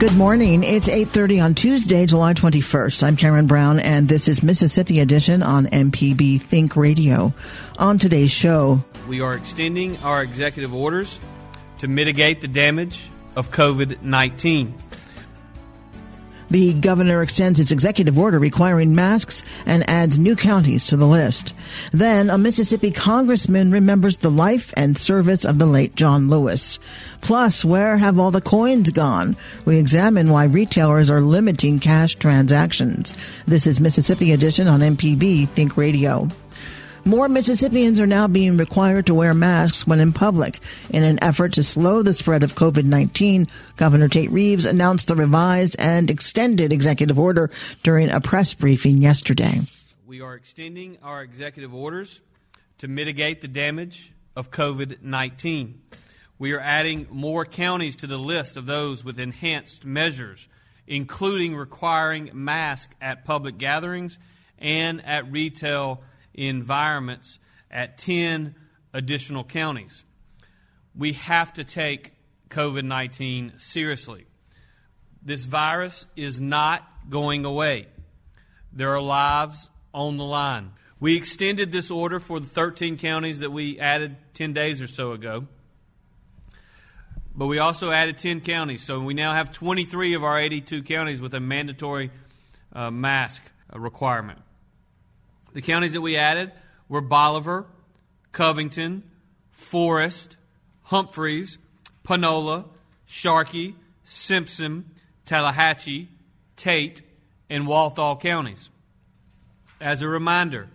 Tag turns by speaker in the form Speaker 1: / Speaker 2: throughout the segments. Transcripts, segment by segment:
Speaker 1: Good morning. It's 8:30 on Tuesday, July 21st. I'm Karen Brown and this is Mississippi Edition on MPB Think Radio. On today's show,
Speaker 2: we are extending our executive orders to mitigate the damage of COVID-19.
Speaker 1: The governor extends his executive order requiring masks and adds new counties to the list. Then a Mississippi congressman remembers the life and service of the late John Lewis. Plus, where have all the coins gone? We examine why retailers are limiting cash transactions. This is Mississippi Edition on MPB Think Radio. More Mississippians are now being required to wear masks when in public. In an effort to slow the spread of COVID 19, Governor Tate Reeves announced the revised and extended executive order during a press briefing yesterday.
Speaker 2: We are extending our executive orders to mitigate the damage of COVID 19. We are adding more counties to the list of those with enhanced measures, including requiring masks at public gatherings and at retail environments at 10 additional counties. We have to take COVID 19 seriously. This virus is not going away. There are lives on the line. We extended this order for the 13 counties that we added 10 days or so ago. But we also added 10 counties. So we now have 23 of our 82 counties with a mandatory uh, mask requirement. The counties that we added were Bolivar, Covington, Forrest, Humphreys, Panola, Sharkey, Simpson, Tallahatchie, Tate, and Walthall counties. As a reminder,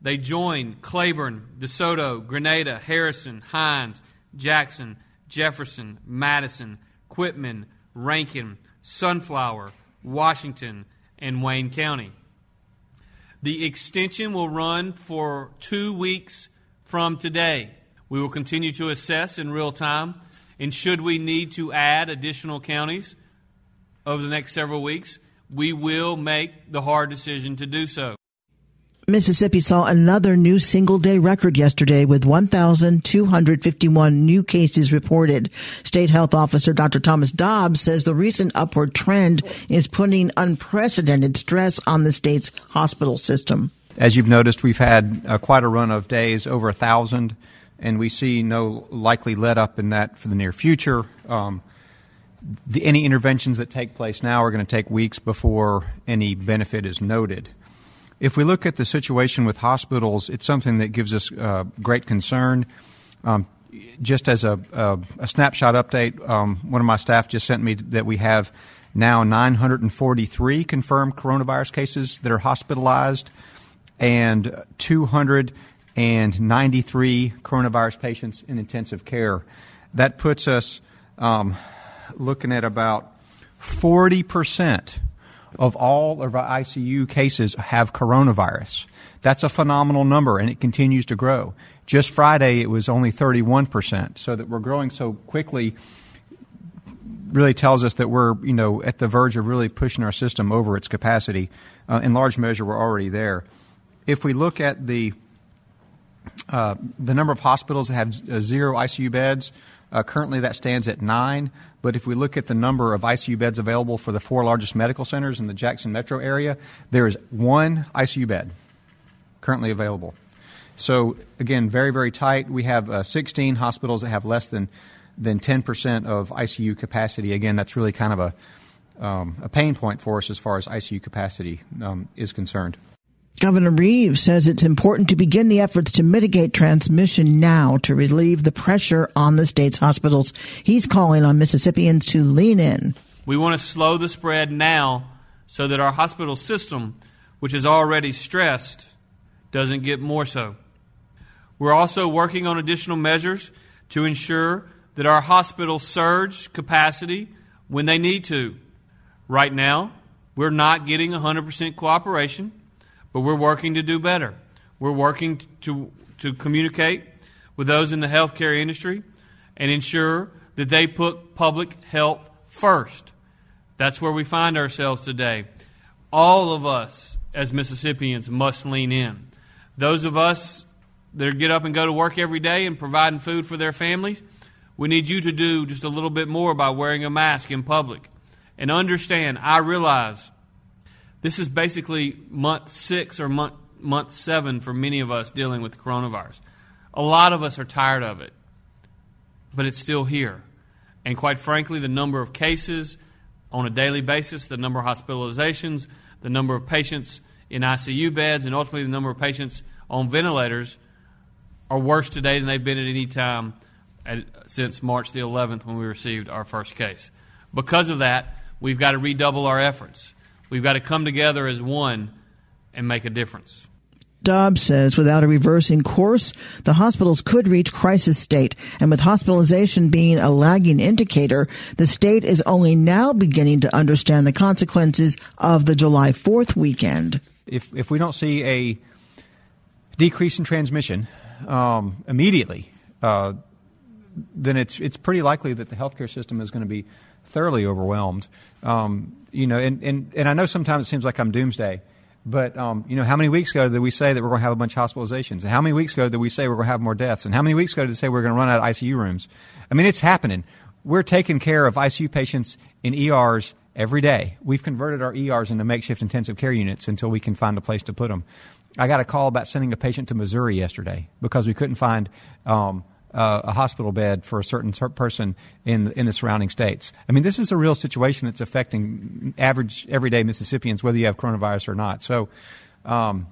Speaker 2: they joined Claiborne, DeSoto, Grenada, Harrison, Hinds, Jackson, Jefferson, Madison, Quitman, Rankin, Sunflower, Washington, and Wayne County. The extension will run for two weeks from today. We will continue to assess in real time, and should we need to add additional counties over the next several weeks, we will make the hard decision to do so.
Speaker 1: Mississippi saw another new single day record yesterday with 1,251 new cases reported. State Health Officer Dr. Thomas Dobbs says the recent upward trend is putting unprecedented stress on the state's hospital system.
Speaker 3: As you've noticed, we've had uh, quite a run of days, over a thousand, and we see no likely let up in that for the near future. Um, the, any interventions that take place now are going to take weeks before any benefit is noted. If we look at the situation with hospitals, it's something that gives us uh, great concern. Um, just as a, a, a snapshot update, um, one of my staff just sent me that we have now 943 confirmed coronavirus cases that are hospitalized and 293 coronavirus patients in intensive care. That puts us um, looking at about 40 percent of all of our ICU cases have coronavirus. That's a phenomenal number, and it continues to grow. Just Friday, it was only 31%. So that we're growing so quickly really tells us that we're, you know, at the verge of really pushing our system over its capacity. Uh, in large measure, we're already there. If we look at the uh, the number of hospitals that have uh, zero ICU beds, uh, currently, that stands at nine. But if we look at the number of ICU beds available for the four largest medical centers in the Jackson metro area, there is one ICU bed currently available. So, again, very, very tight. We have uh, 16 hospitals that have less than, than 10% of ICU capacity. Again, that's really kind of a, um, a pain point for us as far as ICU capacity um, is concerned.
Speaker 1: Governor Reeves says it's important to begin the efforts to mitigate transmission now to relieve the pressure on the state's hospitals. He's calling on Mississippians to lean in.
Speaker 2: We want to slow the spread now so that our hospital system, which is already stressed, doesn't get more so. We're also working on additional measures to ensure that our hospitals surge capacity when they need to. Right now, we're not getting 100% cooperation, but we're working to do better. We're working to, to communicate with those in the healthcare industry and ensure that they put public health first. That's where we find ourselves today. All of us as Mississippians must lean in. Those of us that get up and go to work every day and providing food for their families, we need you to do just a little bit more by wearing a mask in public. And understand, I realize this is basically month six or month, month seven for many of us dealing with coronavirus. A lot of us are tired of it, but it's still here. And quite frankly, the number of cases on a daily basis, the number of hospitalizations, the number of patients in ICU beds, and ultimately the number of patients on ventilators are worse today than they've been at any time at, since March the 11th when we received our first case. Because of that, we've got to redouble our efforts. We've got to come together as one and make a difference.
Speaker 1: Dobbs says without a reversing course, the hospitals could reach crisis state. And with hospitalization being a lagging indicator, the state is only now beginning to understand the consequences of the July 4th weekend.
Speaker 3: If, if we don't see a decrease in transmission um, immediately, uh, then it's, it's pretty likely that the healthcare system is going to be thoroughly overwhelmed. Um, you know, and, and, and I know sometimes it seems like I'm doomsday but um, you know, how many weeks ago did we say that we're going to have a bunch of hospitalizations? And how many weeks ago did we say we're going to have more deaths? And how many weeks ago did we say we're going to run out of ICU rooms? I mean, it's happening. We're taking care of ICU patients in ERs every day. We've converted our ERs into makeshift intensive care units until we can find a place to put them. I got a call about sending a patient to Missouri yesterday because we couldn't find um, uh, a hospital bed for a certain person in in the surrounding states. I mean, this is a real situation that's affecting average everyday Mississippians, whether you have coronavirus or not. So. Um,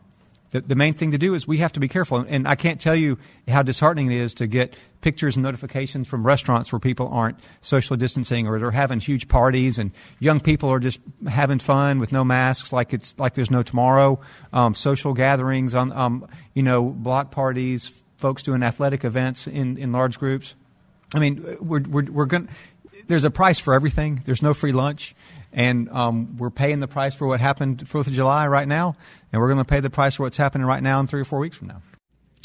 Speaker 3: the, the main thing to do is we have to be careful. And I can't tell you how disheartening it is to get pictures and notifications from restaurants where people aren't social distancing or they're having huge parties and young people are just having fun with no masks like it's like there's no tomorrow. Um, social gatherings on, um, you know, block parties, folks doing athletic events in, in large groups. I mean, we're, we're, we're going there's a price for everything. There's no free lunch. And um, we're paying the price for what happened 4th of July right now. And we're going to pay the price for what's happening right now in three or four weeks from now.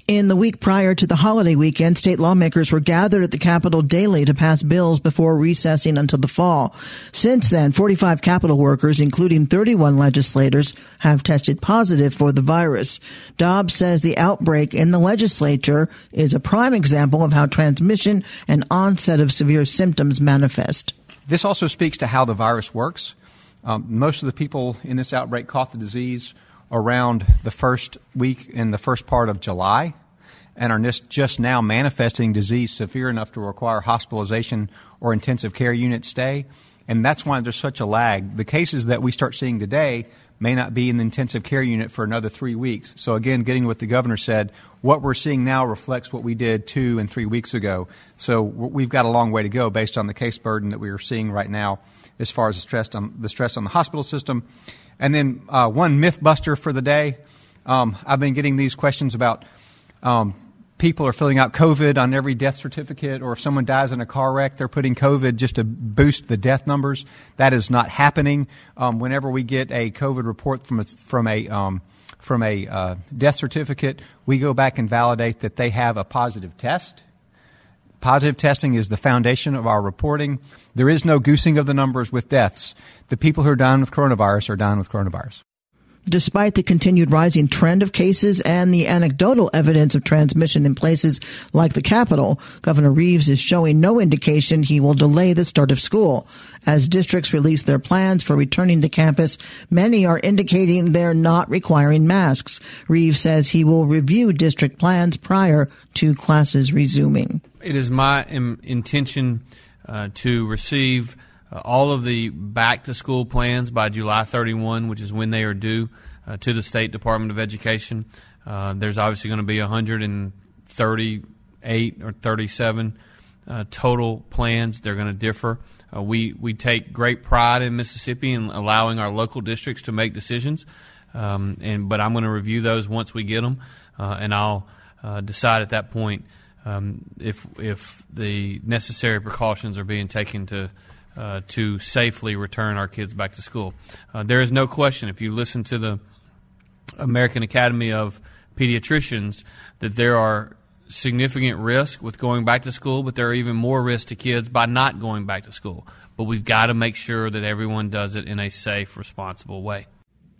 Speaker 1: In the week prior to the holiday weekend, state lawmakers were gathered at the Capitol daily to pass bills before recessing until the fall. Since then, 45 Capitol workers, including 31 legislators, have tested positive for the virus. Dobbs says the outbreak in the legislature is a prime example of how transmission and onset of severe symptoms manifest.
Speaker 3: This also speaks to how the virus works. Um, most of the people in this outbreak caught the disease around the first week in the first part of July and are just now manifesting disease severe enough to require hospitalization or intensive care unit stay. And that's why there's such a lag. The cases that we start seeing today may not be in the intensive care unit for another three weeks. So, again, getting what the governor said, what we're seeing now reflects what we did two and three weeks ago. So, we've got a long way to go based on the case burden that we are seeing right now as far as the stress on the, stress on the hospital system and then uh, one myth buster for the day. Um, I've been getting these questions about um, people are filling out COVID on every death certificate, or if someone dies in a car wreck, they're putting COVID just to boost the death numbers. That is not happening. Um, whenever we get a COVID report from a, from a um, from a uh, death certificate, we go back and validate that they have a positive test. Positive testing is the foundation of our reporting. There is no goosing of the numbers with deaths. The people who are dying with coronavirus are dying with coronavirus.
Speaker 1: Despite the continued rising trend of cases and the anecdotal evidence of transmission in places like the Capitol, Governor Reeves is showing no indication he will delay the start of school. As districts release their plans for returning to campus, many are indicating they're not requiring masks. Reeves says he will review district plans prior to classes resuming.
Speaker 2: It is my intention uh, to receive uh, all of the back to school plans by July 31, which is when they are due uh, to the State Department of Education. Uh, there's obviously going to be 138 or 37 uh, total plans. They're going to differ. Uh, we we take great pride in Mississippi in allowing our local districts to make decisions, um, and but I'm going to review those once we get them, uh, and I'll decide at that point um, if if the necessary precautions are being taken to uh, to safely return our kids back to school. Uh, there is no question if you listen to the American Academy of Pediatricians that there are significant risk with going back to school, but there are even more risks to kids by not going back to school. But we've got to make sure that everyone does it in a safe, responsible way.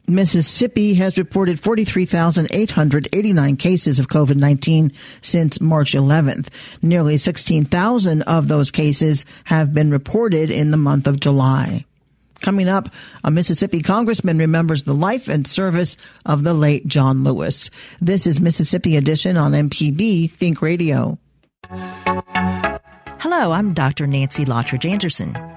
Speaker 1: Mississippi has reported 43,889 cases of COVID-19 since March 11th. Nearly 16,000 of those cases have been reported in the month of July. Coming up, a Mississippi congressman remembers the life and service of the late John Lewis. This is Mississippi Edition on MPB Think Radio.
Speaker 4: Hello, I'm Dr. Nancy Lottridge Anderson,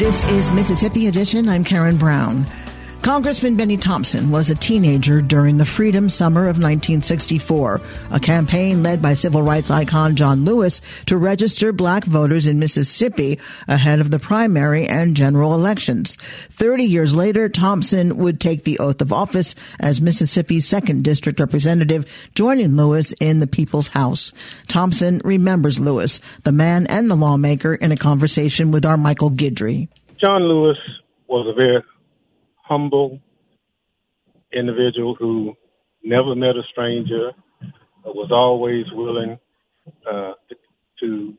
Speaker 1: This is Mississippi Edition. I'm Karen Brown. Congressman Bennie Thompson was a teenager during the Freedom Summer of 1964, a campaign led by civil rights icon John Lewis to register black voters in Mississippi ahead of the primary and general elections. Thirty years later, Thompson would take the oath of office as Mississippi's second district representative, joining Lewis in the People's House. Thompson remembers Lewis, the man and the lawmaker, in a conversation with our Michael Guidry.
Speaker 5: John Lewis was a very humble individual who never met a stranger, was always willing uh, to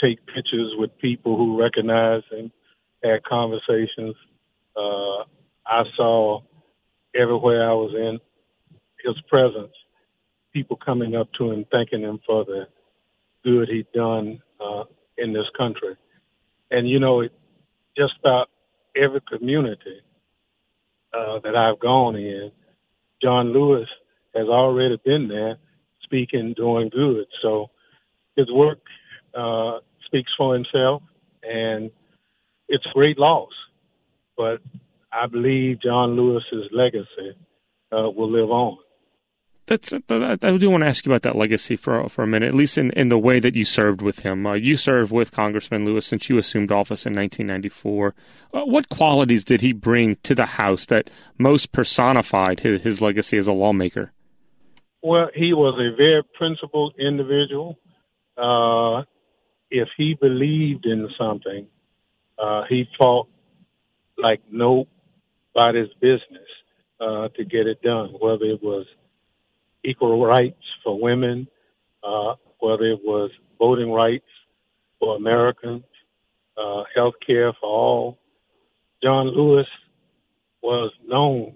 Speaker 5: take pictures with people who recognized him, had conversations. Uh, I saw everywhere I was in his presence, people coming up to him, thanking him for the good he'd done uh, in this country. And, you know, it, just about every community uh, that I've gone in, John Lewis has already been there speaking, doing good. So his work uh, speaks for himself, and it's a great loss. But I believe John Lewis's legacy uh, will live on
Speaker 6: that's I do want to ask you about that legacy for for a minute, at least in, in the way that you served with him. Uh, you served with Congressman Lewis since you assumed office in 1994. Uh, what qualities did he bring to the House that most personified his, his legacy as a lawmaker?
Speaker 5: Well, he was a very principled individual. Uh, if he believed in something, uh, he fought like nobody's business uh, to get it done, whether it was equal rights for women, uh, whether it was voting rights for Americans, uh, health care for all. John Lewis was known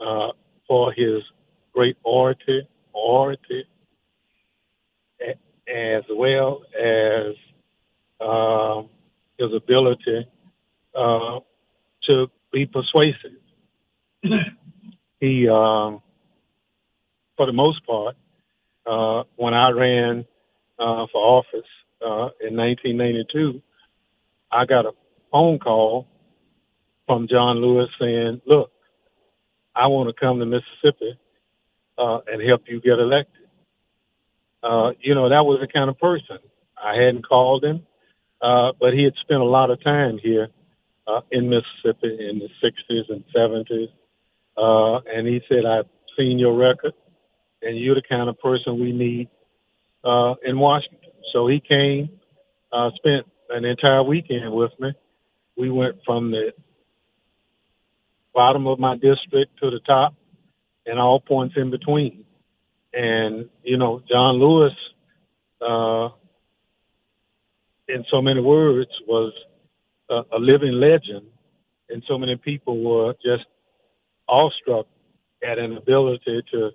Speaker 5: uh, for his great oratory, oratory, as well as uh, his ability uh, to be persuasive. he um, for the most part, uh, when I ran uh, for office uh, in 1992, I got a phone call from John Lewis saying, "Look, I want to come to Mississippi uh, and help you get elected." Uh, you know, that was the kind of person. I hadn't called him, uh, but he had spent a lot of time here uh, in Mississippi in the 60s and 70s. Uh, and he said, I've seen your record and you're the kind of person we need uh, in Washington. So he came, uh, spent an entire weekend with me. We went from the bottom of my district to the top and all points in between. And, you know, John Lewis, uh, in so many words, was a, a living legend. And so many people were just awestruck at an ability to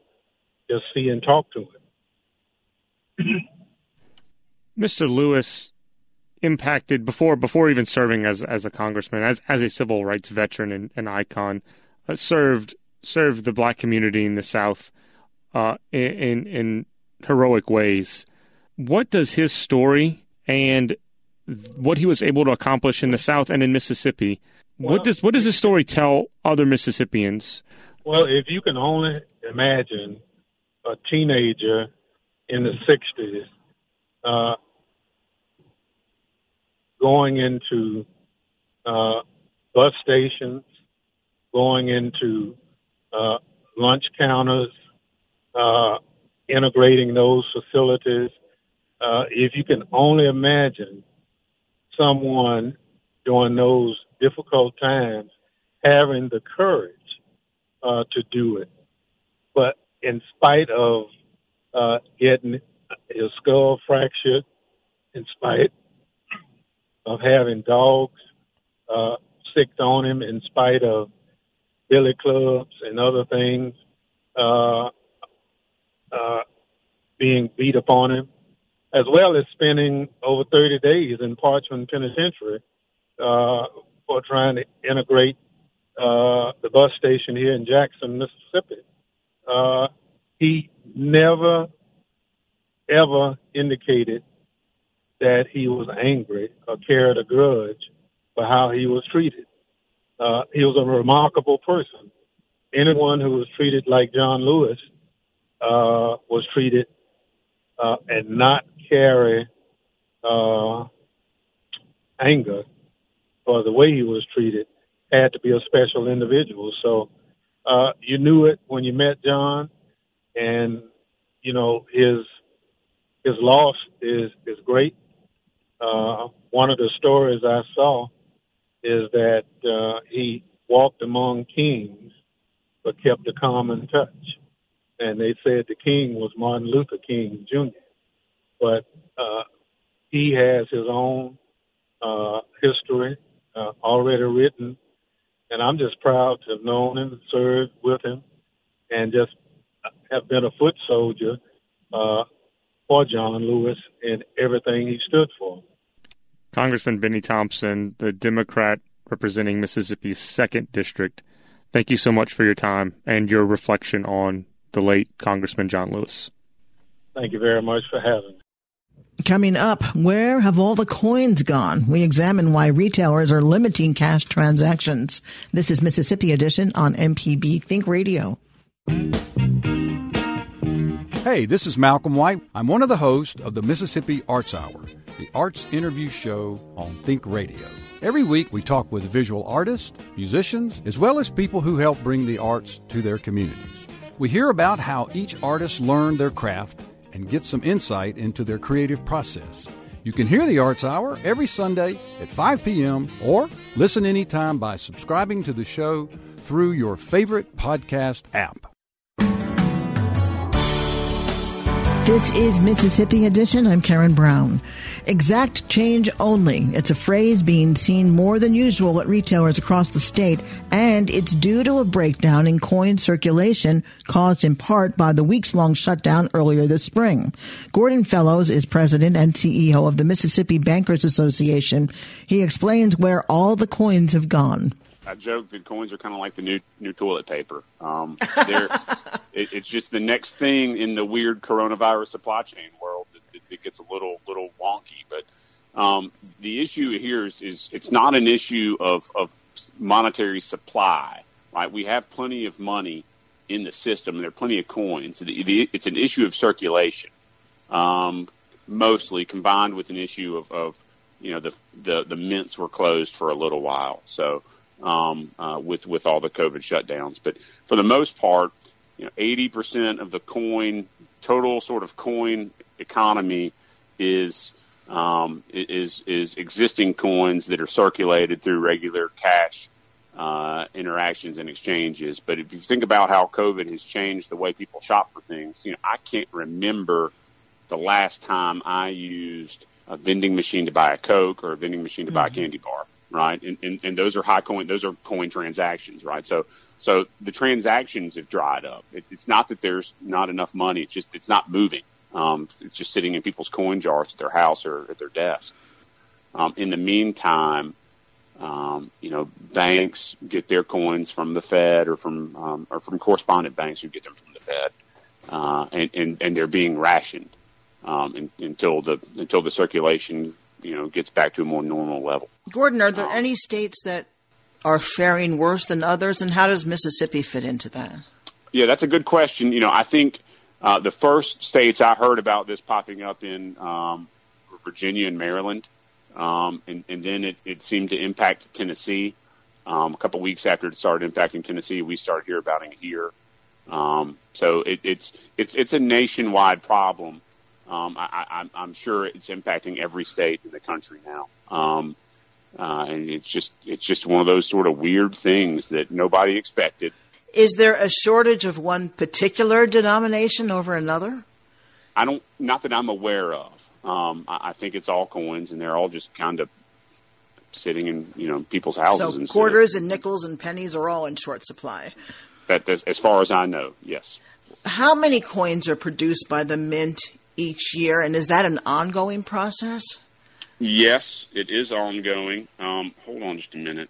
Speaker 5: just see and talk to him.
Speaker 6: Mr. Lewis impacted before before even serving as as a congressman as as a civil rights veteran and, and icon uh, served served the black community in the South uh, in in heroic ways. what does his story and what he was able to accomplish in the South and in Mississippi, well, what does what does his story tell other Mississippians?
Speaker 5: Well, if you can only imagine a teenager in the '60s uh, going into uh, bus stations, going into uh, lunch counters, uh, integrating those facilities. Uh, if you can only imagine someone during those difficult times having the courage uh, to do it, in spite of uh, getting his skull fractured, in spite of having dogs uh, sicked on him, in spite of billy clubs and other things uh, uh, being beat upon him, as well as spending over 30 days in Parchman Penitentiary uh, for trying to integrate uh, the bus station here in Jackson, Mississippi. Uh, he never, ever indicated that he was angry or carried a grudge for how he was treated. Uh, he was a remarkable person. Anyone who was treated like John Lewis uh, was treated uh, and not carry uh, anger for the way he was treated had to be a special individual. So uh, you knew it when you met John, and you know his his loss is is great. Uh, one of the stories I saw is that uh, he walked among kings, but kept a common touch. And they said the king was Martin Luther King Jr. But uh, he has his own uh, history uh, already written, and I'm just proud to have known him, served with him, and just have been a foot soldier uh, for John Lewis and everything he stood for.
Speaker 6: Congressman Bennie Thompson, the Democrat representing Mississippi's second district. Thank you so much for your time and your reflection on the late Congressman John Lewis.
Speaker 5: Thank you very much for having me.
Speaker 1: Coming up, where have all the coins gone? We examine why retailers are limiting cash transactions. This is Mississippi Edition on MPB Think Radio.
Speaker 7: Hey, this is Malcolm White. I'm one of the hosts of the Mississippi Arts Hour, the arts interview show on Think Radio. Every week, we talk with visual artists, musicians, as well as people who help bring the arts to their communities. We hear about how each artist learned their craft and get some insight into their creative process. You can hear the Arts Hour every Sunday at 5 p.m. or listen anytime by subscribing to the show through your favorite podcast app.
Speaker 1: This is Mississippi Edition. I'm Karen Brown. Exact change only. It's a phrase being seen more than usual at retailers across the state, and it's due to a breakdown in coin circulation caused in part by the weeks long shutdown earlier this spring. Gordon Fellows is president and CEO of the Mississippi Bankers Association. He explains where all the coins have gone.
Speaker 8: I joke that coins are kind of like the new new toilet paper. Um, they're it, it's just the next thing in the weird coronavirus supply chain world that, that, that gets a little little wonky. But um, the issue here is, is it's not an issue of, of monetary supply. Right, we have plenty of money in the system, and there are plenty of coins. The, the, it's an issue of circulation, um, mostly combined with an issue of, of you know the, the the mints were closed for a little while, so um, uh, with with all the COVID shutdowns. But for the most part, you know, 80% of the coin total sort of coin economy is um, is is existing coins that are circulated through regular cash uh, interactions and exchanges. But if you think about how COVID has changed the way people shop for things, you know, I can't remember the last time I used a vending machine to buy a Coke or a vending machine to mm-hmm. buy a mm-hmm. candy bar right? And, and, and those are high coin, those are coin transactions, right? So, so the transactions have dried up. It, it's not that there's not enough money. It's just, it's not moving. Um, it's just sitting in people's coin jars at their house or at their desk. Um, in the meantime, um, you know, banks get their coins from the Fed or from, um, or from correspondent banks who get them from the Fed. Uh, and, and, and they're being rationed. um, in, until the until the circulation you know gets back to a more normal level.
Speaker 1: Gordon, are there um, any states that are faring worse than others, and how does Mississippi fit into that?
Speaker 8: Yeah, that's a good question. You know, I think uh, the first states I heard about this popping up in um, Virginia and Maryland, um, and, and then it, it seemed to impact Tennessee. Um, a couple weeks after it started impacting Tennessee, we started hearing about it here. Um, so it, it's it's it's a nationwide problem. Um, I, I, I'm sure it's impacting every state in the country now. Um, uh, and it's just it's just one of those sort of weird things that nobody expected.
Speaker 1: Is there a shortage of one particular denomination over another?
Speaker 8: I don't, not that I'm aware of. Um, I, I think it's all coins, and they're all just kind of sitting in you know people's houses.
Speaker 1: So
Speaker 8: and
Speaker 1: quarters and nickels and pennies are all in short supply.
Speaker 8: That, as far as I know, yes.
Speaker 1: How many coins are produced by the mint each year, and is that an ongoing process?
Speaker 8: Yes, it is ongoing. Um, hold on just a minute.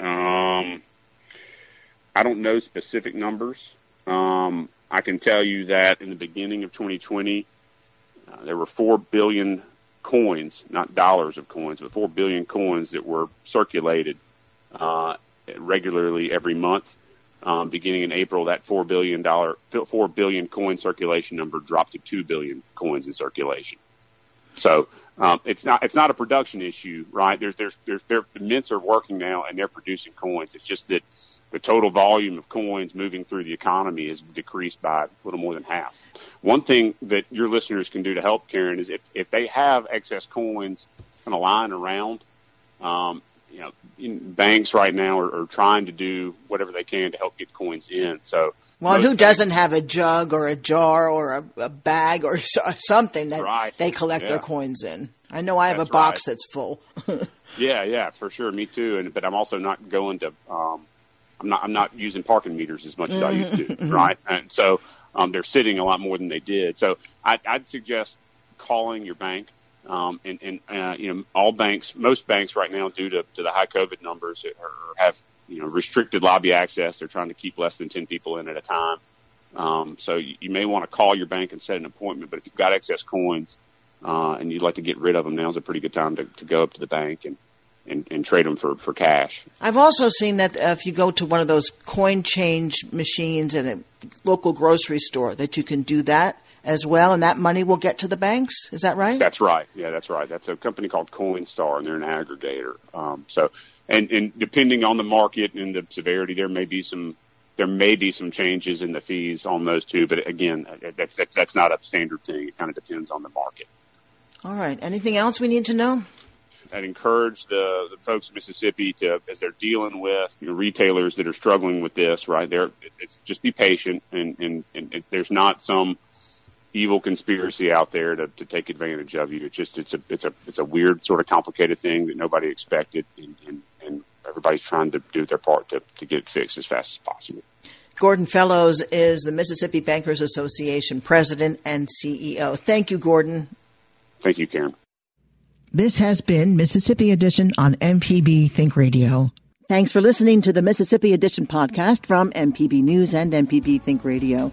Speaker 8: Um, I don't know specific numbers. Um, I can tell you that in the beginning of 2020, uh, there were 4 billion coins, not dollars of coins, but 4 billion coins that were circulated uh, regularly every month. Um, beginning in April, that four billion dollar, four billion coin circulation number dropped to two billion coins in circulation. So um, it's not it's not a production issue, right? There's there's there's there, the mints are working now and they're producing coins. It's just that the total volume of coins moving through the economy has decreased by a little more than half. One thing that your listeners can do to help Karen is if, if they have excess coins kind of lying around, um, you know, banks right now are, are, trying to do whatever they can to help get coins in. So,
Speaker 1: well, who banks, doesn't have a jug or a jar or a, a bag or something that
Speaker 8: right.
Speaker 1: they collect
Speaker 8: yeah.
Speaker 1: their coins in? I know I have
Speaker 8: that's
Speaker 1: a box
Speaker 8: right.
Speaker 1: that's full.
Speaker 8: yeah, yeah, for sure. Me too. And but I'm also not going to um, I'm not I'm not using parking meters as much as I used to, mm-hmm. right? And so um, they're sitting a lot more than they did. So I, I'd suggest calling your bank. Um, and, and uh, you know, all banks, most banks right now, due to, to the high COVID numbers, are, have you know restricted lobby access. They're trying to keep less than ten people in at a time. Um, so you, you may want to call your bank and set an appointment. But if you've got excess coins uh, and you'd like to get rid of them, now's a pretty good time to, to go up to the bank and and, and trade them for, for cash.
Speaker 1: I've also seen that if you go to one of those coin change machines at a local grocery store, that you can do that as well, and that money will get to the banks. Is that right?
Speaker 8: That's right. Yeah, that's right. That's a company called Coinstar, and they're an aggregator. Um, so, and, and depending on the market and the severity, there may be some there may be some changes in the fees on those two. But again, that's that's, that's not a standard thing. It kind of depends on the market.
Speaker 1: All right. Anything else we need to know?
Speaker 8: I'd encourage the, the folks in Mississippi to, as they're dealing with you know, retailers that are struggling with this, right? There, it's just be patient, and and, and it, there's not some evil conspiracy out there to, to take advantage of you. It's just it's a it's a it's a weird sort of complicated thing that nobody expected, and, and, and everybody's trying to do their part to, to get it fixed as fast as possible.
Speaker 1: Gordon Fellows is the Mississippi Bankers Association president and CEO. Thank you, Gordon.
Speaker 8: Thank you, Karen.
Speaker 1: This has been Mississippi Edition on MPB Think Radio. Thanks for listening to the Mississippi Edition podcast from MPB News and MPB Think Radio.